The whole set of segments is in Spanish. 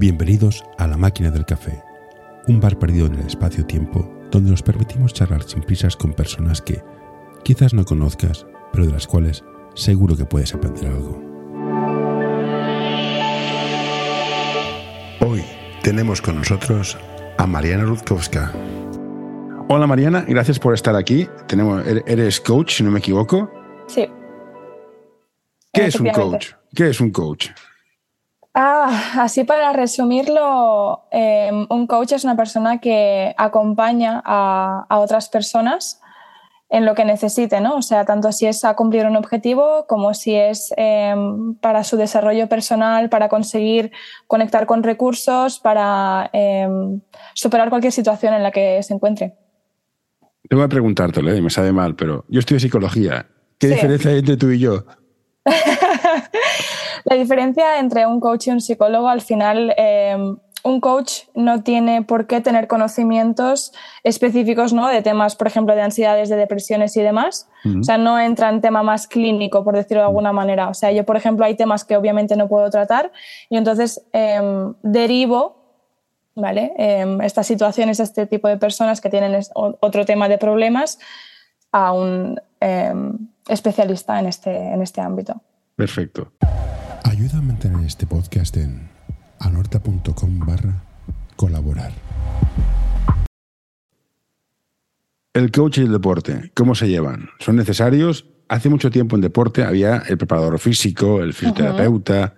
Bienvenidos a La Máquina del Café, un bar perdido en el espacio-tiempo donde nos permitimos charlar sin prisas con personas que quizás no conozcas, pero de las cuales seguro que puedes aprender algo. Hoy tenemos con nosotros a Mariana Rutkowska. Hola Mariana, gracias por estar aquí. Tenemos, eres coach, si no me equivoco. Sí. ¿Qué es un coach? ¿Qué es un coach? Ah, así para resumirlo, em, un coach es una persona que acompaña a, otras personas en lo que necesite, ¿no? O sea, tanto si es a cumplir un objetivo como si es em, para su desarrollo personal, para conseguir conectar con recursos, para em, superar cualquier situación en la que se encuentre. Tengo que preguntártelo, ¿eh? me sabe mal, pero yo estudio psicología. ¿Qué diferencia hay entre tú y yo? La diferencia entre un coach y un psicólogo, al final, eh, un coach no tiene por qué tener conocimientos específicos ¿no? de temas, por ejemplo, de ansiedades, de depresiones y demás. O sea, no entra en tema más clínico, por decirlo de alguna manera. O sea, yo, por ejemplo, hay temas que obviamente no puedo tratar y entonces em, derivo ¿vale? Em, estas situaciones a este tipo de personas que tienen otro tema de problemas a un em, especialista en este, en este ámbito. Perfecto. Ayuda a mantener este podcast en anorta.com barra colaborar. El coach y el deporte, ¿cómo se llevan? ¿Son necesarios? Hace mucho tiempo en deporte había el preparador físico, el fisioterapeuta,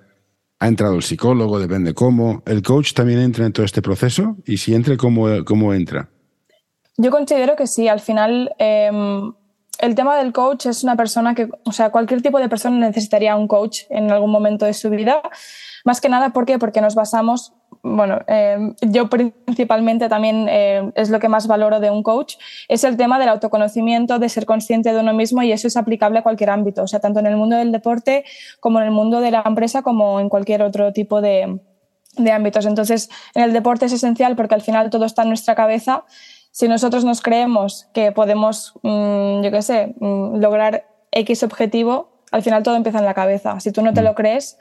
ha entrado el psicólogo, depende cómo. ¿El coach también entra en todo este proceso? Y si entra, ¿cómo, cómo entra? Yo considero que sí. Al final, em, el tema del coach es una persona que, o sea, cualquier tipo de persona necesitaría un coach en algún momento de su vida. Más que nada, ¿por qué? Porque nos basamos, bueno, eh, yo principalmente también eh, es lo que más valoro de un coach, es el tema del autoconocimiento, de ser consciente de uno mismo y eso es aplicable a cualquier ámbito, o sea, tanto en el mundo del deporte como en el mundo de la empresa como en cualquier otro tipo de, de ámbitos. Entonces, en el deporte es esencial porque al final todo está en nuestra cabeza si nosotros nos creemos que podemos, mm, yo qué sé, mm, lograr X objetivo, al final todo empieza en la cabeza. Si tú no te mm. lo crees,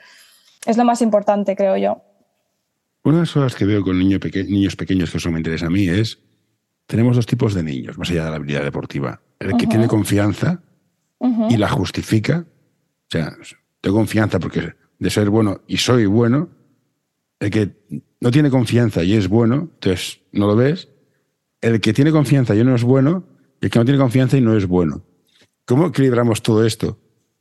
es lo más importante, creo yo. Una de las cosas que veo con niños, pequeños que eso me interesa a mí es, tenemos dos tipos de niños, más allá de la habilidad deportiva. El que tiene confianza y la justifica, o sea, tengo confianza porque de ser bueno y soy bueno, el que no tiene confianza y es bueno, entonces no lo ves, el que tiene confianza y no es bueno, y el que no tiene confianza y no es bueno. ¿Cómo equilibramos todo esto?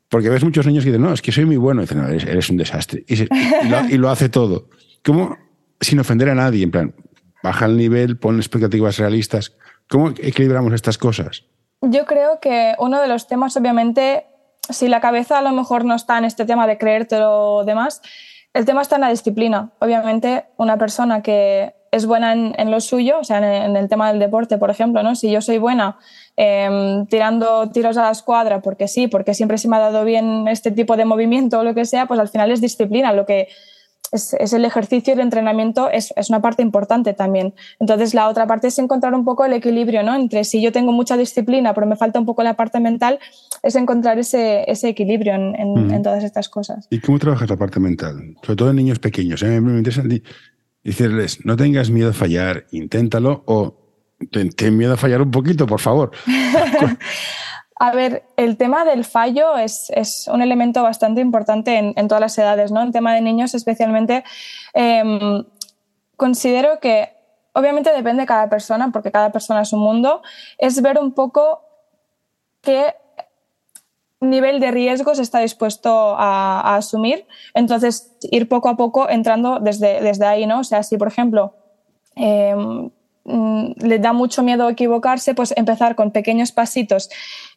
Porque ves muchos niños que dicen, no, es que soy muy bueno. Y dicen, no, eres, un desastre. Y, lo, hace todo. ¿Cómo, sin ofender a nadie, en plan, baja el nivel, pon expectativas realistas? ¿Cómo equilibramos estas cosas? Yo creo que uno de los temas, obviamente, si la cabeza a lo mejor no está en este tema de creerte lo demás, el tema está en la disciplina. Obviamente, una persona que es buena en, lo suyo, o sea, en, el tema del deporte, por ejemplo, ¿no? Si yo soy buena em, tirando tiros a la escuadra porque sí, porque siempre se me ha dado bien este tipo de movimiento o lo que sea, pues al final es disciplina. Lo que es, el ejercicio y el entrenamiento es, es, una parte importante también. Entonces, la otra parte es encontrar un poco el equilibrio, ¿no? Entre si yo tengo mucha disciplina, pero me falta un poco la parte mental, es encontrar ese, ese equilibrio en, en, todas estas cosas. ¿Y cómo trabajas la parte mental? Sobre todo en niños pequeños. ¿eh? Me interesa decirles, no tengas miedo a fallar, inténtalo o ten, miedo a fallar un poquito, por favor. a ver, el tema del fallo es, un elemento bastante importante en, todas las edades, ¿no? En tema de niños especialmente, em, considero que obviamente depende de cada persona, porque cada persona es un mundo, es ver un poco qué nivel de riesgos está dispuesto a, asumir. Entonces, ir poco a poco entrando desde, desde ahí, ¿no? O sea, si, por ejemplo, em, mm, le da mucho miedo equivocarse, pues empezar con pequeños pasitos,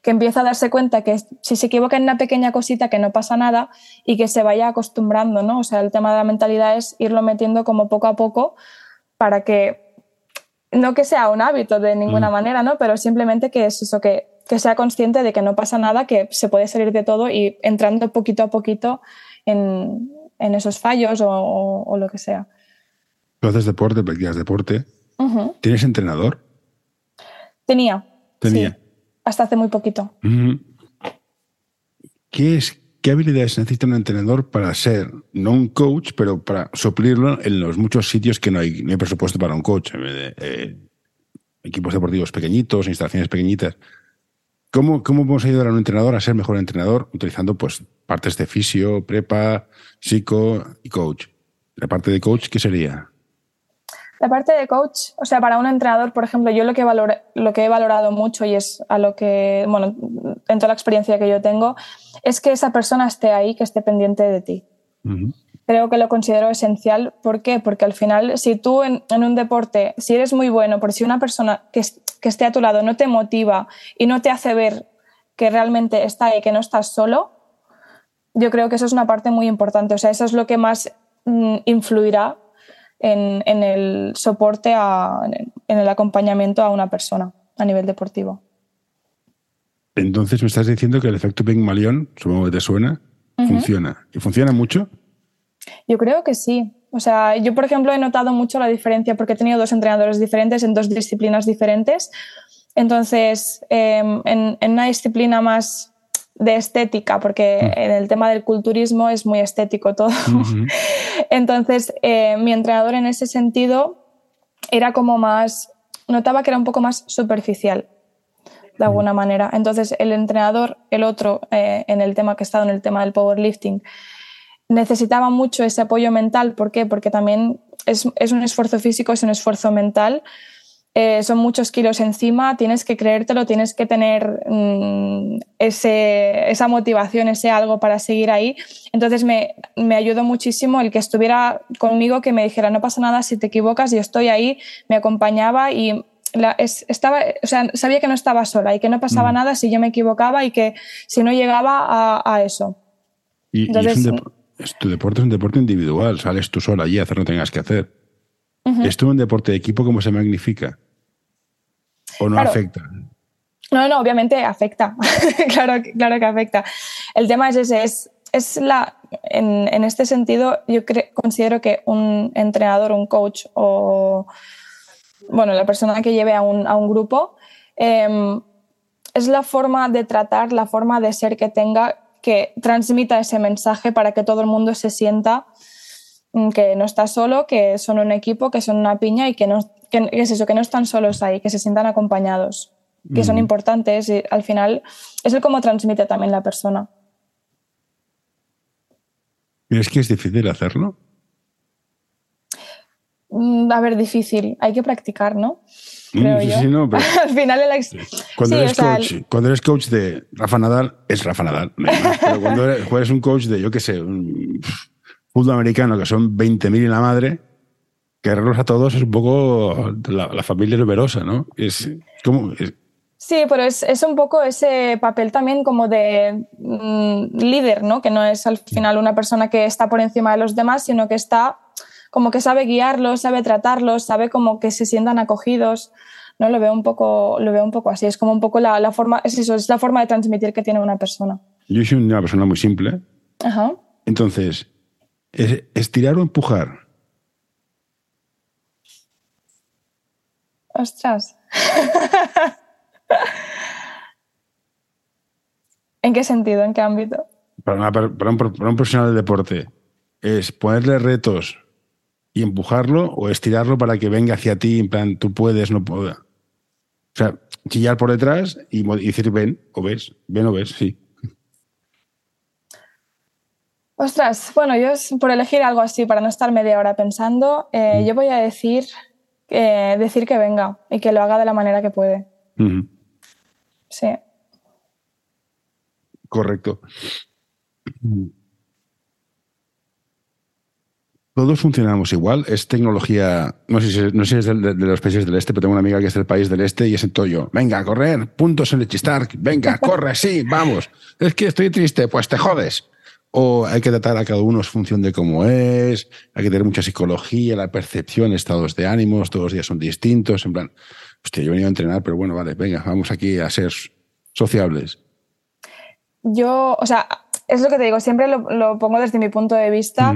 que empieza a darse cuenta que si se equivoca en una pequeña cosita que no pasa nada y que se vaya acostumbrando, ¿no? O sea, el tema de la mentalidad es irlo metiendo como poco a poco para que no que sea un hábito de ninguna mm. manera, ¿no? Pero simplemente que es eso que que sea consciente de que no pasa nada, que se puede salir de todo y entrando poquito a poquito en, esos fallos o, lo que sea. Tú haces deporte, practicas deporte. ¿Tienes entrenador? Tenía. Tenía. hasta hace muy poquito. ¿Qué, es, ¿qué habilidades necesita un entrenador para ser, no un coach, pero para suplirlo en los muchos sitios que no hay, no hay presupuesto para un coach? Eh, equipos deportivos pequeñitos, instalaciones pequeñitas. ¿Cómo, ¿Cómo podemos ayudar a un entrenador a ser mejor entrenador utilizando pues, partes de fisio, prepa, psico y coach? La parte de coach, ¿qué sería? La parte de coach, o sea, para un entrenador, por ejemplo, yo lo que, lo que he valorado mucho y es a lo que, bueno, en toda la experiencia que yo tengo, es que esa persona esté ahí, que esté pendiente de ti. Creo que lo considero esencial. ¿Por qué? Porque al final, si tú en, un deporte, si eres muy bueno, por si una persona que, que esté a tu lado no te motiva y no te hace ver que realmente está ahí, que no estás solo, yo creo que eso es una parte muy importante. O sea, eso es lo que más mm, influirá en, el soporte, en el acompañamiento a una persona a nivel deportivo. Entonces me estás diciendo que el efecto Pygmalion, supongo que te suena, funciona. ¿Y funciona mucho? Yo creo que sí. O sea, yo, por ejemplo, he notado mucho la diferencia porque he tenido dos entrenadores diferentes en dos disciplinas diferentes. Entonces, em, en, una disciplina más de estética, porque mm. en el tema del culturismo es muy estético todo. Entonces, eh, mi entrenador en ese sentido era como más, notaba que era un poco más superficial, de alguna mm. manera. Entonces, el entrenador, el otro, eh, en el tema que he estado en el tema del powerlifting, necesitaba mucho ese apoyo mental. ¿Por qué? Porque también es, es un esfuerzo físico, es un esfuerzo mental eh, son muchos kilos encima, tienes que creértelo, tienes que tener mm, ese, esa motivación, ese algo para seguir ahí. Entonces me, me, ayudó muchísimo el que estuviera conmigo, que me dijera, no pasa nada si te equivocas, yo estoy ahí, me acompañaba y estaba, o sea, sabía que no estaba sola y que no pasaba mm. nada si yo me equivocaba y que si no llegaba a, a eso. Y, Entonces, tu deporte es un deporte individual, sales tú sola allí a hacer lo que tengas que hacer. Esto en un deporte de equipo, ¿cómo se magnifica? ¿O no afecta? No, no, obviamente afecta. claro, claro que afecta. El tema es ese, es, es la, en, este sentido, yo considero que un entrenador, un coach o, bueno, la persona que lleve a un, a un grupo, em, es la forma de tratar, la forma de ser que tenga, que transmita ese mensaje para que todo el mundo se sienta mm, que no está solo, que son un equipo, que son una piña y que no, que, es eso, que no están solos ahí, que se sientan acompañados, que son importantes y al final es el cómo transmite también la persona. ¿Es que es difícil hacerlo? Mm, a ver, difícil. Hay que practicar, ¿no? Creo sí, Sí, no, pero al final el cuando, eres coach, cuando eres coach de Rafa Nadal, es Rafa Nadal. pero cuando eres, un coach de, yo qué sé, un fútbol americano que son 20.000 en la madre, quererlos a todos es un poco la, familia numerosa, ¿no? Es, como, Sí, pero es, es, un poco ese papel también como de mm, líder, ¿no? Que no es al final una persona que está por encima de los demás, sino que está como que sabe guiarlos, sabe tratarlos, sabe como que se sientan acogidos. No lo veo un poco, lo veo un poco así. Es como un poco la, la forma, es eso, es la forma de transmitir que tiene una persona. Yo soy una persona muy simple. Ajá. Entonces, estirar o empujar Ostras. ¿En qué sentido? ¿En qué ámbito? Para, un, profesional del deporte, ¿es ponerle retos y empujarlo o estirarlo para que venga hacia ti, en plan, tú puedes, no puedo? O sea, chillar por detrás y, decir ven o ves, ven o ves, sí. Ostras, bueno, yo por elegir algo así, para no estar media hora pensando, eh, mm. yo voy a decir eh, decir que venga y que lo haga de la manera que puede. Sí. Correcto. Todos funcionamos igual. Es tecnología. No sé si, no sé si es de, los países del este, pero tengo una amiga que es del país del este y es en yo. Venga, a correr, puntos en el chistar. Venga, corre, sí, vamos. Es que estoy triste, pues te jodes o hay que tratar a cada uno en función de cómo es, hay que tener mucha psicología, la percepción, estados de ánimos, todos los días son distintos, en plan, hostia, yo he venido a entrenar, pero bueno, vale, venga, vamos aquí a ser sociables. Yo, o sea, es lo que te digo, siempre lo, pongo desde mi punto de vista.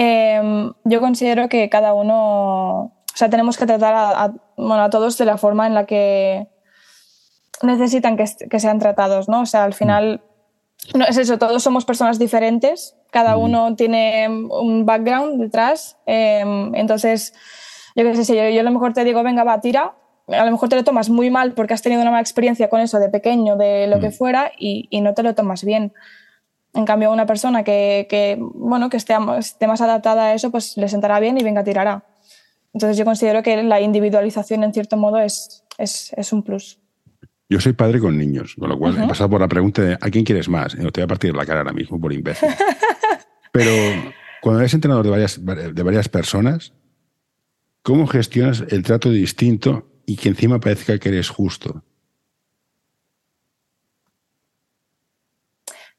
Em, yo considero que cada uno, o sea, tenemos que tratar a, bueno, a todos de la forma en la que necesitan que, que sean tratados, ¿no? O sea, al final no, es eso, todos somos personas diferentes, cada uno tiene un background detrás, em, entonces, yo qué sé, yo, yo a lo mejor te digo, venga, va, tira, a lo mejor te lo tomas muy mal porque has tenido una mala experiencia con eso de pequeño, de lo que fuera, y, y, no te lo tomas bien. En cambio, una persona que, que bueno, que esté, esté, más adaptada a eso, pues le sentará bien y venga, tirará. Entonces yo considero que la individualización, en cierto modo, es, es, es un plus. Yo soy padre con niños, con lo cual uh -huh. he pasado por la pregunta de ¿a quién quieres más? Te voy a partir la cara ahora mismo por imbécil. Pero cuando eres entrenador de varias, de varias personas, ¿cómo gestionas el trato distinto y que encima parezca que eres justo?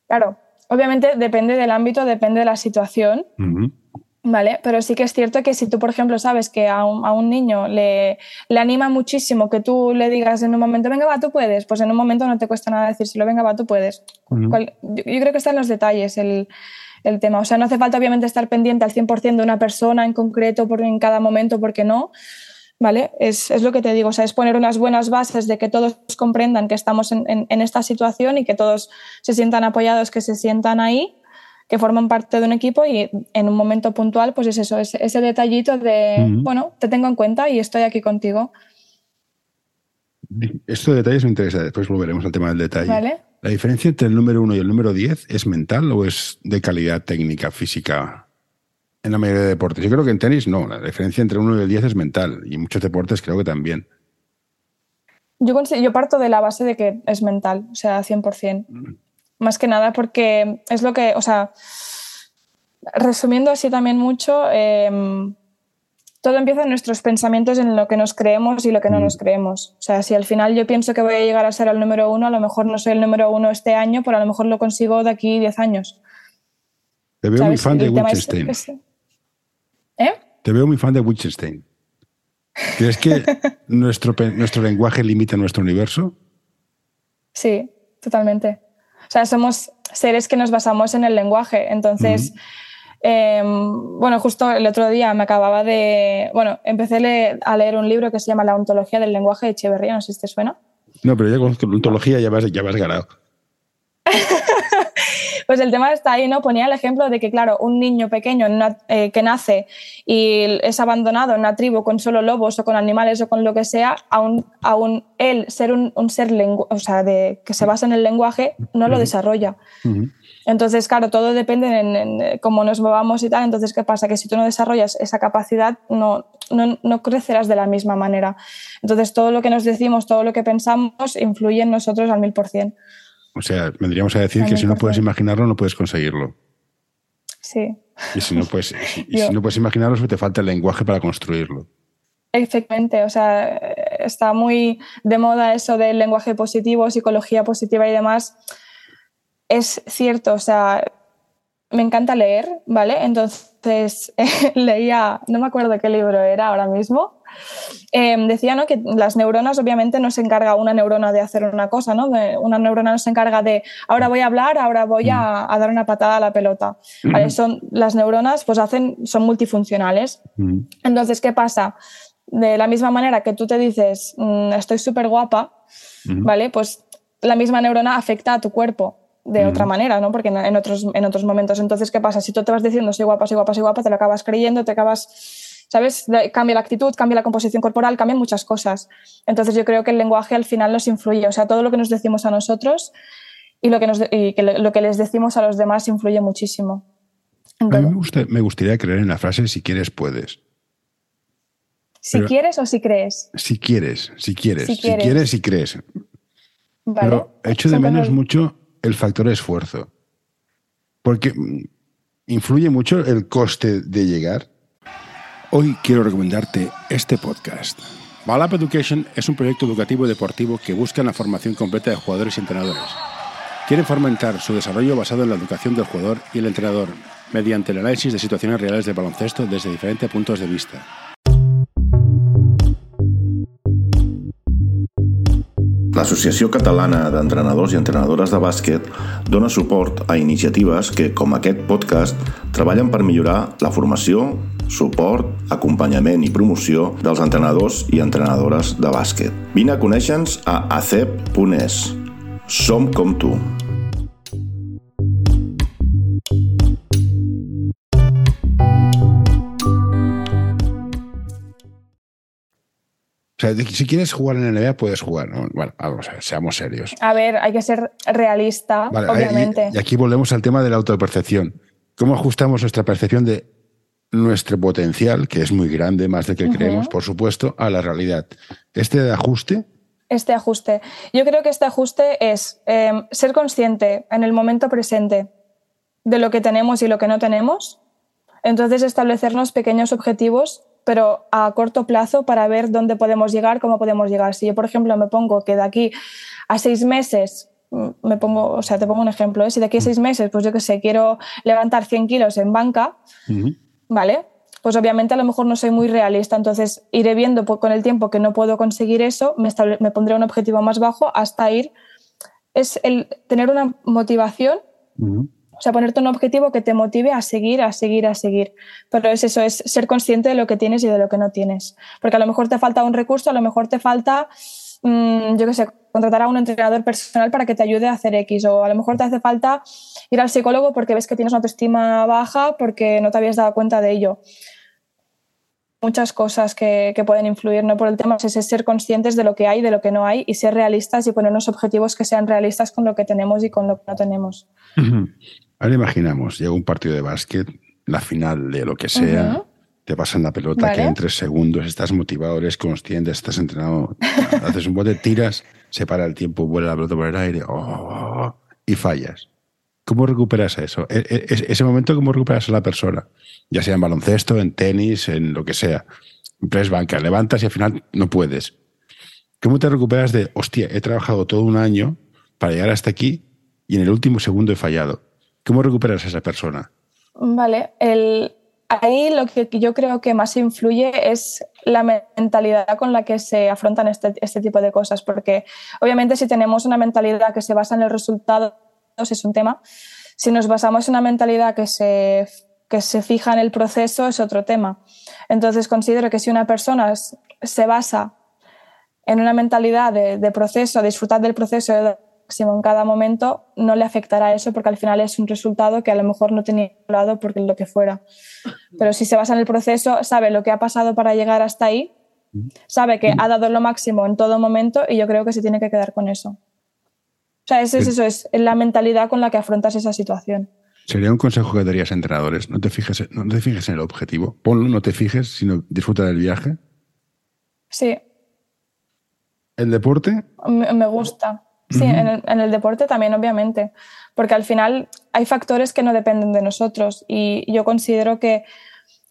Claro, obviamente depende del ámbito, depende de la situación. Uh -huh. Vale, pero sí que es cierto que si tú, por ejemplo, sabes que a un, a un niño le, le, anima muchísimo que tú le digas en un momento, venga, va, tú puedes, pues en un momento no te cuesta nada decírselo, venga, va, tú puedes. Uh -huh. Cual, yo, yo, creo que está en los detalles el, el, tema. O sea, no hace falta obviamente estar pendiente al 100% de una persona en concreto por, en cada momento, porque no. ¿Vale? Es, es, lo que te digo, o sea, es poner unas buenas bases de que todos comprendan que estamos en, en, en esta situación y que todos se sientan apoyados, que se sientan ahí que forman parte de un equipo y en un momento puntual, pues es eso, ese, ese detallito de, uh -huh. bueno, te tengo en cuenta y estoy aquí contigo. Esto de detalles me interesa, después volveremos al tema del detalle. ¿Vale? ¿La diferencia entre el número 1 y el número 10 es mental o es de calidad técnica, física? En la mayoría de deportes. Yo creo que en tenis no, la diferencia entre 1 y el 10 es mental y en muchos deportes creo que también. Yo, yo parto de la base de que es mental, o sea, 100%. Mm más que nada porque es lo que, o sea, resumiendo así también mucho, eh, todo empieza en nuestros pensamientos, en lo que nos creemos y lo que no nos creemos. O sea, si al final yo pienso que voy a llegar a ser el número uno, a lo mejor no soy el número uno este año, pero a lo mejor lo consigo de aquí 10 años. Te veo ¿Sabes? muy fan de Wittgenstein. ¿Eh? Te veo muy fan de Wittgenstein. ¿Crees que nuestro, nuestro lenguaje limita nuestro universo? Sí, totalmente. O sea, somos seres que nos basamos en el lenguaje. Entonces, uh -huh. eh, bueno, justo el otro día me acababa de. Bueno, empecé a leer un libro que se llama La ontología del lenguaje de Echeverría, no sé si te suena. No, pero ya conozco la ontología, ya vas, ya vas ganado. pues el tema está ahí, ¿no? Ponía el ejemplo de que, claro, un niño pequeño una, eh, que nace y es abandonado en una tribu con solo lobos o con animales o con lo que sea, aún, aún él ser un, un ser o sea, de, que se basa en el lenguaje, no lo uh -huh. desarrolla. Uh -huh. Entonces, claro, todo depende en, en, cómo nos movamos y tal. Entonces, ¿qué pasa? Que si tú no desarrollas esa capacidad, no, no, no, crecerás de la misma manera. Entonces, todo lo que nos decimos, todo lo que pensamos, influye en nosotros al mil por cien. O sea, vendríamos a decir que si no puedes imaginarlo, no puedes conseguirlo. Sí. Y si no puedes, y si no puedes imaginarlo, te falta el lenguaje para construirlo. Efectivamente, o sea, está muy de moda eso del lenguaje positivo, psicología positiva y demás. Es cierto, o sea, me encanta leer, ¿vale? Entonces leía, no me acuerdo qué libro era ahora mismo, eh, decía ¿no? que las neuronas obviamente no se encarga una neurona de hacer una cosa, ¿no? Una neurona no se encarga de ahora voy a hablar, ahora voy a, a dar una patada a la pelota. ¿Vale? Son, las neuronas pues hacen, son multifuncionales. Entonces, ¿qué pasa? De la misma manera que tú te dices, mmm, estoy súper guapa, ¿vale? Pues la misma neurona afecta a tu cuerpo de otra manera, ¿no? Porque en otros, en otros momentos. Entonces, ¿qué pasa? Si tú te vas diciendo soy guapa, soy guapa, soy guapa, te lo acabas creyendo, te acabas ¿sabes? Cambia la actitud, cambia la composición corporal, cambian muchas cosas. Entonces yo creo que el lenguaje al final nos influye, o sea, todo lo que nos decimos a nosotros y lo que, nos, y que lo que les decimos a los demás influye muchísimo. Entonces, a mí me, gusta, me, gustaría creer en la frase si quieres, puedes. Si Pero, quieres o si crees. Si quieres, si quieres, si quieres, si, quieres, crees. Vale. Pero echo de menos mucho el factor esfuerzo. Porque influye mucho el coste de llegar. Hoy quiero recomendarte este podcast. Balap Education es un proyecto educativo deportivo que busca la formación completa de jugadores y entrenadores. Quieren fomentar su desarrollo basado en la educación del jugador y el entrenador, mediante el análisis de situaciones reales de baloncesto desde diferentes puntos de vista. L'Associació Catalana d'Entrenadors i Entrenadores de Bàsquet dona suport a iniciatives que, com aquest podcast, treballen per millorar la formació, suport, acompanyament i promoció dels entrenadors i entrenadores de bàsquet. Vine a conèixer-nos a acep.es. Som com tu. O sea, si quieres jugar en la NBA, puedes jugar. Bueno, vamos seamos serios. A ver, hay que ser realista, obviamente. Y, y, aquí volvemos al tema de la autopercepción. ¿Cómo ajustamos nuestra percepción de nuestro potencial, que es muy grande, más de que creemos, por supuesto, a la realidad? Este ajuste este ajuste. Yo creo que este ajuste es em, ser consciente en el momento presente de lo que tenemos y lo que no tenemos. Entonces establecernos pequeños objetivos, pero a corto plazo para ver dónde podemos llegar, cómo podemos llegar. Si yo, por ejemplo, me pongo que de aquí a seis meses, mm, me pongo, o sea, te pongo un ejemplo, ¿eh? si de aquí a seis meses, pues yo que sé, quiero levantar 100 kilos en banca, ¿vale? pues obviamente a lo mejor no soy muy realista, entonces iré viendo con el tiempo que no puedo conseguir eso, me, me pondré un objetivo más bajo hasta ir, es el tener una motivación, o sea, ponerte un objetivo que te motive a seguir, a seguir, a seguir, pero es eso, es ser consciente de lo que tienes y de lo que no tienes, porque a lo mejor te falta un recurso, a lo mejor te falta, mm, yo qué sé, contratar a un entrenador personal para que te ayude a hacer X, o a lo mejor te hace falta ir al psicólogo porque ves que tienes una autoestima baja porque no te habías dado cuenta de ello. Muchas cosas que, pueden influir, ¿no? Por el tema es ser conscientes de lo que hay, de lo que no hay y ser realistas y ponernos objetivos que sean realistas con lo que tenemos y con lo que no tenemos. Ahora imaginamos, llega un partido de básquet, la final de lo que sea, te pasan la pelota que en tres segundos, estás motivado, eres consciente, estás entrenado, haces un bote, tiras, se para el tiempo, vuela la pelota por el aire oh, y fallas. ¿Cómo recuperas eso? E, e, ese momento, ¿cómo recuperas a la persona? Ya sea en baloncesto, en tenis, en lo que sea. Press banca, levantas y al final no puedes. ¿Cómo te recuperas de, hostia, he trabajado todo un año para llegar hasta aquí y en el último segundo he fallado? ¿Cómo recuperas a esa persona? Vale, el, ahí lo que yo creo que más influye es la mentalidad con la que se afrontan este, este tipo de cosas, porque obviamente si tenemos una mentalidad que se basa en el resultado es un tema. Si nos basamos en una mentalidad que se, que se fija en el proceso, es otro tema. Entonces, considero que si una persona se basa en una mentalidad de, proceso, disfrutar del proceso máximo en cada momento, no le afectará eso porque al final es un resultado que a lo mejor no tenía lado porque lo que fuera. Pero si se basa en el proceso, sabe lo que ha pasado para llegar hasta ahí, sabe que ha dado lo máximo en todo momento y yo creo que se tiene que quedar con eso. O sea, es, eso, es la mentalidad con la que afrontas esa situación. Sería un consejo que darías a entrenadores. No te fijes, no te fijes en el objetivo. Ponlo, no te fijes, sino disfruta del viaje. Sí. ¿El deporte? Me, gusta. Sí, en, el, deporte también, obviamente. Porque al final hay factores que no dependen de nosotros. Y yo considero que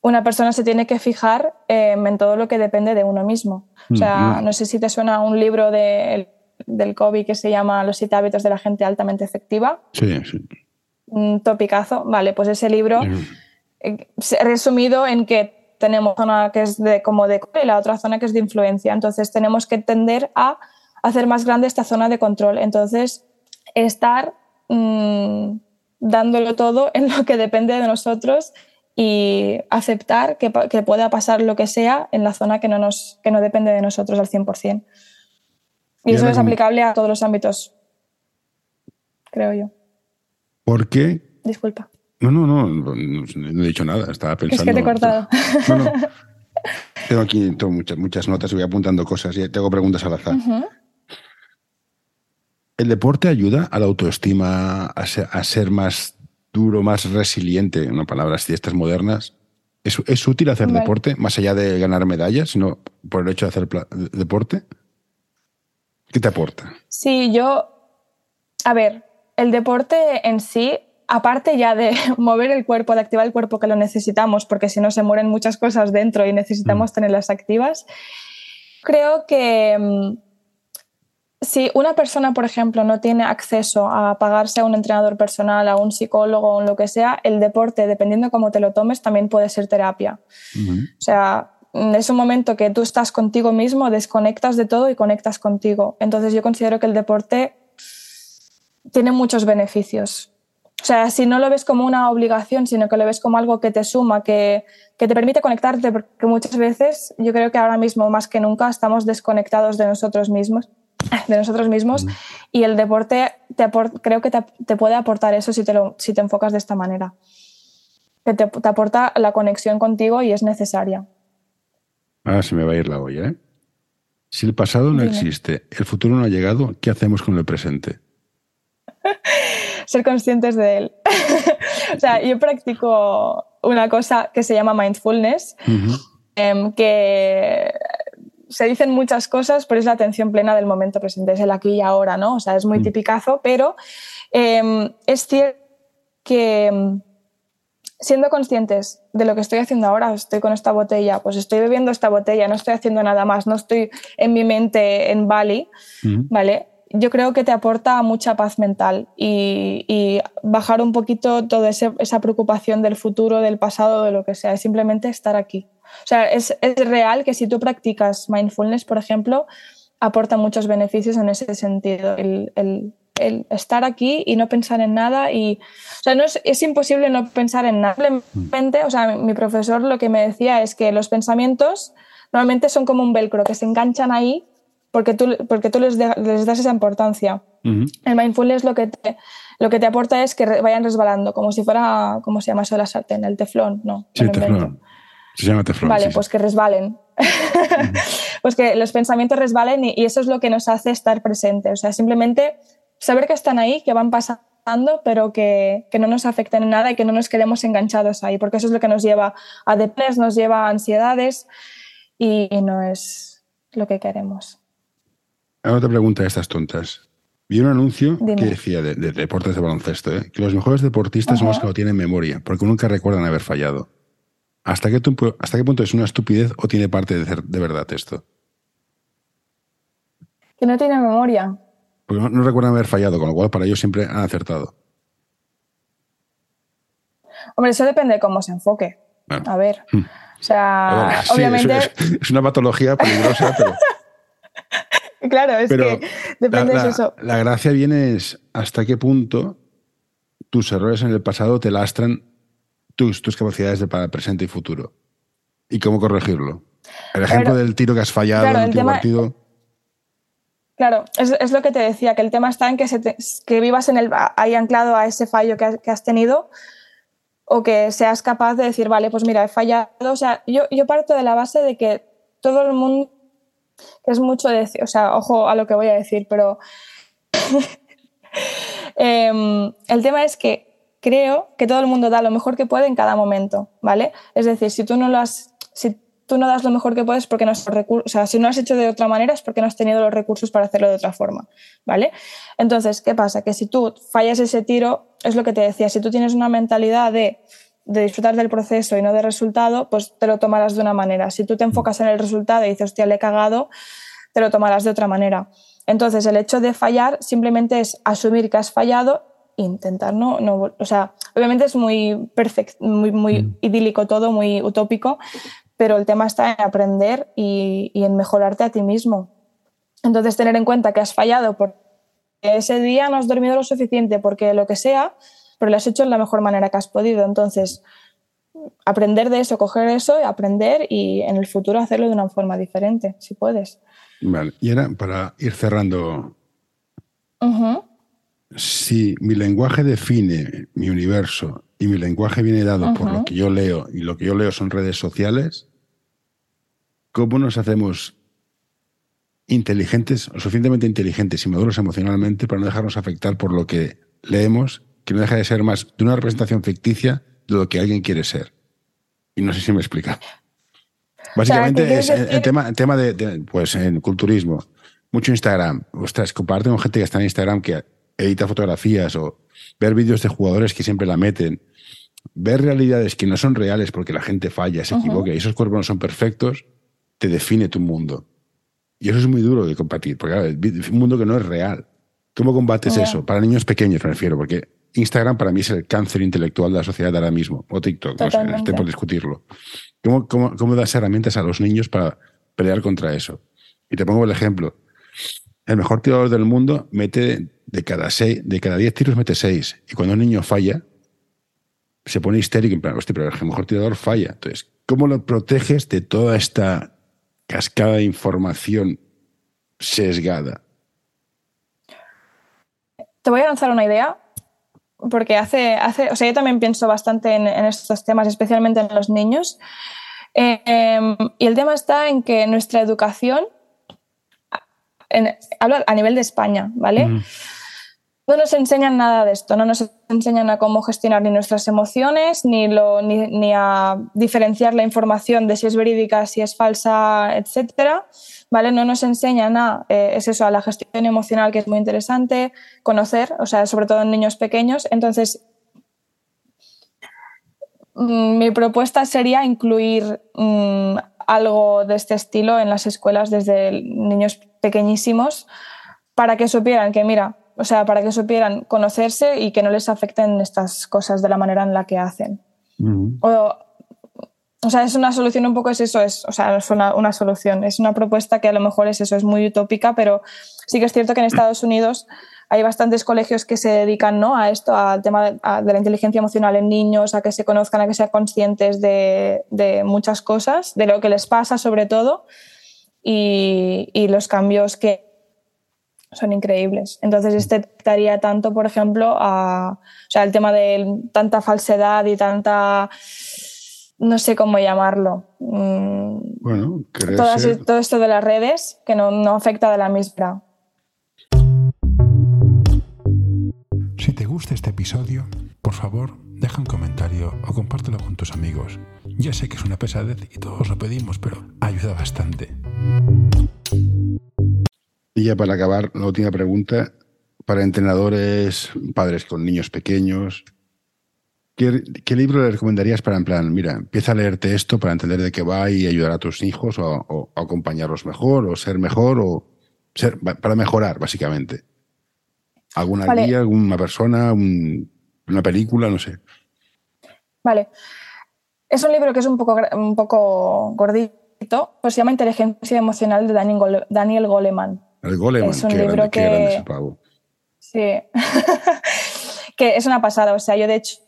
una persona se tiene que fijar em, en todo lo que depende de uno mismo. O sea, no sé si te suena un libro de del COVID que se llama Los siete hábitos de la gente altamente efectiva. Sí, sí. Un topicazo. Vale, pues ese libro, eh, resumido en que tenemos una zona que es de como de y la otra zona que es de influencia. Entonces tenemos que tender a hacer más grande esta zona de control. Entonces, estar mm, dándolo todo en lo que depende de nosotros y aceptar que, que, pueda pasar lo que sea en la zona que no, nos, que no depende de nosotros al 100%. Y, eso es aplicable a todos los ámbitos, creo yo. ¿Por qué? Disculpa. No, no, no, no, he dicho nada, estaba pensando. Es que te he cortado. Tengo aquí muchas, muchas notas y voy apuntando cosas y tengo preguntas al azar. ¿El deporte ayuda a la autoestima, a ser, más duro, más resiliente? Una palabra así, estas modernas. ¿Es, útil hacer deporte, más allá de ganar medallas, sino por el hecho de hacer deporte? ¿Qué te aporta? Sí, yo, a ver, el deporte en sí, aparte ya de mover el cuerpo, de activar el cuerpo que lo necesitamos, porque si no se mueren muchas cosas dentro y necesitamos mm. tenerlas activas, creo que mm, si una persona, por ejemplo, no tiene acceso a pagarse a un entrenador personal, a un psicólogo o lo que sea, el deporte, dependiendo de cómo te lo tomes, también puede ser terapia. O sea, es un momento que tú estás contigo mismo, desconectas de todo y conectas contigo. Entonces yo considero que el deporte tiene muchos beneficios. O sea, si no lo ves como una obligación, sino que lo ves como algo que te suma, que, te permite conectarte, porque muchas veces yo creo que ahora mismo más que nunca estamos desconectados de nosotros mismos, de nosotros mismos y el deporte te creo que te, puede aportar eso si te, lo, si te enfocas de esta manera, que te, te aporta la conexión contigo y es necesaria. Ahora se me va a ir la olla, ¿eh? Si el pasado no existe, el futuro no ha llegado, ¿qué hacemos con el presente? Ser conscientes de él. o sea, yo practico una cosa que se llama mindfulness, em, que se dicen muchas cosas, pero es la atención plena del momento presente, es el aquí y ahora, ¿no? O sea, es muy mm. tipicazo, pero em, es cierto que em, siendo conscientes de lo que estoy haciendo ahora, estoy con esta botella, pues estoy bebiendo esta botella, no estoy haciendo nada más, no estoy en mi mente en Bali, mm. ¿vale? Yo creo que te aporta mucha paz mental y, bajar un poquito toda esa preocupación del futuro, del pasado, de lo que sea, es simplemente estar aquí. O sea, es, real que si tú practicas mindfulness, por ejemplo, aporta muchos beneficios en ese sentido. El, estar aquí y no pensar en nada. Y, o sea, no es, es, imposible no pensar en nada. Simplemente, o sea, mi profesor lo que me decía es que los pensamientos normalmente son como un velcro, que se enganchan ahí porque tú, porque tú les, les das esa importancia. El mindfulness lo que, te, lo que te aporta es que vayan resbalando, como si fuera, ¿cómo se llama eso de la sartén? El teflón, no. Sí, teflón. Se llama teflón. Vale, pues que resbalen. pues que los pensamientos resbalen y, eso es lo que nos hace estar presentes. O sea, simplemente saber que están ahí, que van pasando, pero que, que, no nos afecten en nada y que no nos quedemos enganchados ahí, porque eso es lo que nos lleva a depresión, nos lleva a ansiedades y, no es lo que queremos. Ahora otra pregunta de estas tontas. Vi un anuncio que decía de, deportes de baloncesto, ¿eh? que los mejores deportistas son los que no tienen memoria, porque nunca recuerdan haber fallado. ¿Hasta qué, ¿Hasta qué punto es una estupidez o tiene parte de, de verdad esto? Que no tiene memoria. Porque no, recuerdan haber fallado, con lo cual para ellos siempre han acertado. Hombre, eso depende de cómo se enfoque. A ver. Hmm. O sea, obviamente. Es, una patología peligrosa, pero. claro, es que depende de eso. La gracia viene es hasta qué punto tus errores en el pasado te lastran tus, tus capacidades de para el presente y futuro. ¿Y cómo corregirlo? El ejemplo del tiro que has fallado en el último partido. Claro, es, lo que te decía, que el tema está en que, que vivas en el, ahí anclado a ese fallo que has, tenido o que seas capaz de decir, vale, pues mira, he fallado. O sea, yo, yo parto de la base de que todo el mundo, que es mucho decir, o sea, ojo a lo que voy a decir, pero em, el tema es que creo que todo el mundo da lo mejor que puede en cada momento, ¿vale? Es decir, si tú no lo has, si tú no das lo mejor que puedes porque no has o sea, si no has hecho de otra manera es porque no has tenido los recursos para hacerlo de otra forma, ¿vale? Entonces, ¿qué pasa? Que si tú fallas ese tiro, es lo que te decía, si tú tienes una mentalidad de, de disfrutar del proceso y no del resultado, pues te lo tomarás de una manera. Si tú te enfocas en el resultado y dices, hostia, le he cagado, te lo tomarás de otra manera. Entonces, el hecho de fallar simplemente es asumir que has fallado intentar no, no, o sea, obviamente es muy perfecto, muy, muy mm. idílico todo, muy utópico, pero el tema está en aprender y, y, en mejorarte a ti mismo. Entonces, tener en cuenta que has fallado porque ese día no has dormido lo suficiente, porque lo que sea, pero lo has hecho en la mejor manera que has podido. Entonces, aprender de eso, coger eso, y aprender y en el futuro hacerlo de una forma diferente, si puedes. Vale, y ahora para ir cerrando, si mi lenguaje define mi universo y mi lenguaje viene dado por lo que yo leo y lo que yo leo son redes sociales, ¿cómo nos hacemos inteligentes o suficientemente inteligentes y maduros emocionalmente para no dejarnos afectar por lo que leemos, que no deja de ser más de una representación ficticia de lo que alguien quiere ser? Y no sé si me explica. Básicamente es el, tema, tema de, pues en culturismo, mucho Instagram. Ostras, comparte con gente que está en Instagram que editar fotografías o ver vídeos de jugadores que siempre la meten, ver realidades que no son reales porque la gente falla, se equivoca y esos cuerpos no son perfectos, te define tu mundo. Y eso es muy duro de combatir, porque es un mundo que no es real. ¿Cómo combates eso? Para niños pequeños me refiero, porque Instagram para mí es el cáncer intelectual de la sociedad ahora mismo, o TikTok, no sé, estoy por discutirlo. ¿Cómo, cómo, cómo das herramientas a los niños para pelear contra eso? Y te pongo el ejemplo. El mejor tirador del mundo mete de cada, seis, de cada diez tiros mete seis. Y cuando un niño falla, se pone histérico en plan, hostia, pero el mejor tirador falla. Entonces, ¿cómo lo proteges de toda esta cascada de información sesgada? Te voy a lanzar una idea, porque hace, hace o sea, yo también pienso bastante en, estos temas, especialmente en los niños. Em, y el tema está en que nuestra educación hablo a nivel de España, ¿vale? No nos enseñan nada de esto, no nos enseñan a cómo gestionar ni nuestras emociones, ni, lo, ni, a diferenciar la información de si es verídica, si es falsa, etcétera. ¿Vale? No nos enseñan a, eh, es eso, a la gestión emocional, que es muy interesante, conocer, o sea, sobre todo en niños pequeños. Entonces, mm, mi propuesta sería incluir mm, algo de este estilo en las escuelas desde niños pequeñísimos para que supieran que, mira, o sea, para que supieran conocerse y que no les afecten estas cosas de la manera en la que hacen. o, o, sea, es una solución un poco, es eso, es, o sea, es una, una, solución, es una propuesta que a lo mejor es eso, es muy utópica, pero sí que es cierto que en Estados Unidos hay bastantes colegios que se dedican ¿no? a esto, al tema de, la inteligencia emocional en niños, a que se conozcan, a que sean conscientes de, de muchas cosas, de lo que les pasa sobre todo y, y los cambios que son increíbles. Entonces, este daría tanto, por ejemplo, a o sea, el tema de tanta falsedad y tanta no sé cómo llamarlo. Mm, bueno, todo esto de las redes que no, no afecta de la misma. Si te gusta este episodio, por favor, deja un comentario o compártelo con tus amigos. Ya sé que es una pesadez y todos lo pedimos, pero ayuda bastante. Y ya para acabar, la última pregunta. Para entrenadores, padres con niños pequeños, ¿qué, libro le recomendarías para, en plan, mira, empieza a leerte esto para entender de qué va y ayudar a tus hijos o, acompañarlos mejor o ser mejor o ser, para mejorar, básicamente? ¿Alguna guía, alguna persona, una película, no sé? Vale. Es un libro que es un poco, un poco gordito, pues se llama Inteligencia Emocional de Daniel Goleman. El Goleman, es un libro que... Sí, que es una pasada. O sea, yo de hecho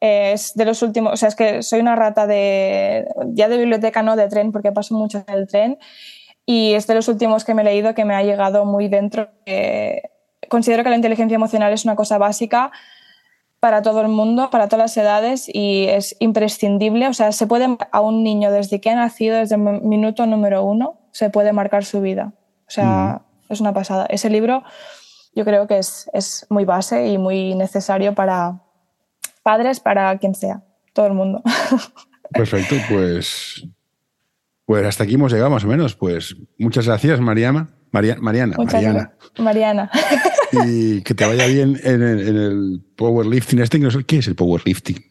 es de los últimos, o sea, es que soy una rata de, ya de biblioteca, no de tren, porque paso mucho en el tren, y es de los últimos que me he leído que me ha llegado muy dentro. considero que la inteligencia emocional es una cosa básica para todo el mundo, para todas las edades y es imprescindible. O sea, se puede a un niño desde que ha nacido, desde el minuto número uno, se puede marcar su vida. O sea, es una pasada. Ese libro yo creo que es, es, muy base y muy necesario para padres, para quien sea, todo el mundo. Perfecto, pues, pues hasta aquí hemos llegado más o menos. Pues muchas gracias, Mariana. Mariana. Mariana. Mariana. Y que te vaya bien en el, en el powerlifting. Este, no sé, ¿Qué es el powerlifting?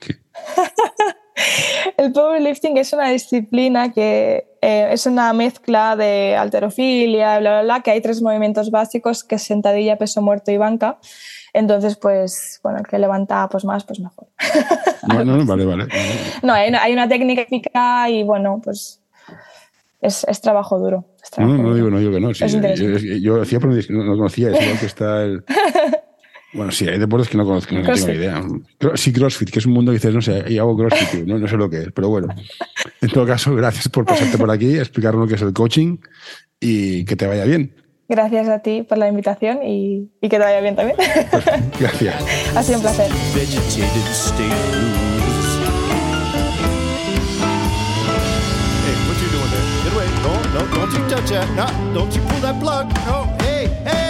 El powerlifting es una disciplina que eh, es una mezcla de alterofilia, bla, bla, bla, que hay tres movimientos básicos, que es sentadilla, peso muerto y banca. Entonces, pues, bueno, el que levanta pues más, pues mejor. No, no, vale, vale. No, hay, hay una técnica y, bueno, pues es, es trabajo duro. no, no, digo, no digo que no. Sí, yo, yo, hacía, pero no, conocía eso, que está el... Bueno, sí, hay deportes que no conozco, no tengo ni idea. Sí, CrossFit, que es un mundo que dices, no sé, y hago CrossFit, no, no sé lo que es, pero bueno. En todo caso, gracias por pasarte por aquí, explicarnos lo que es el coaching y que te vaya bien. Gracias a ti por la invitación y, y que te vaya bien también. Gracias. ha sido un placer. hey, hey, nurse,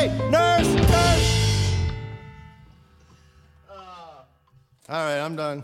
All right, I'm done.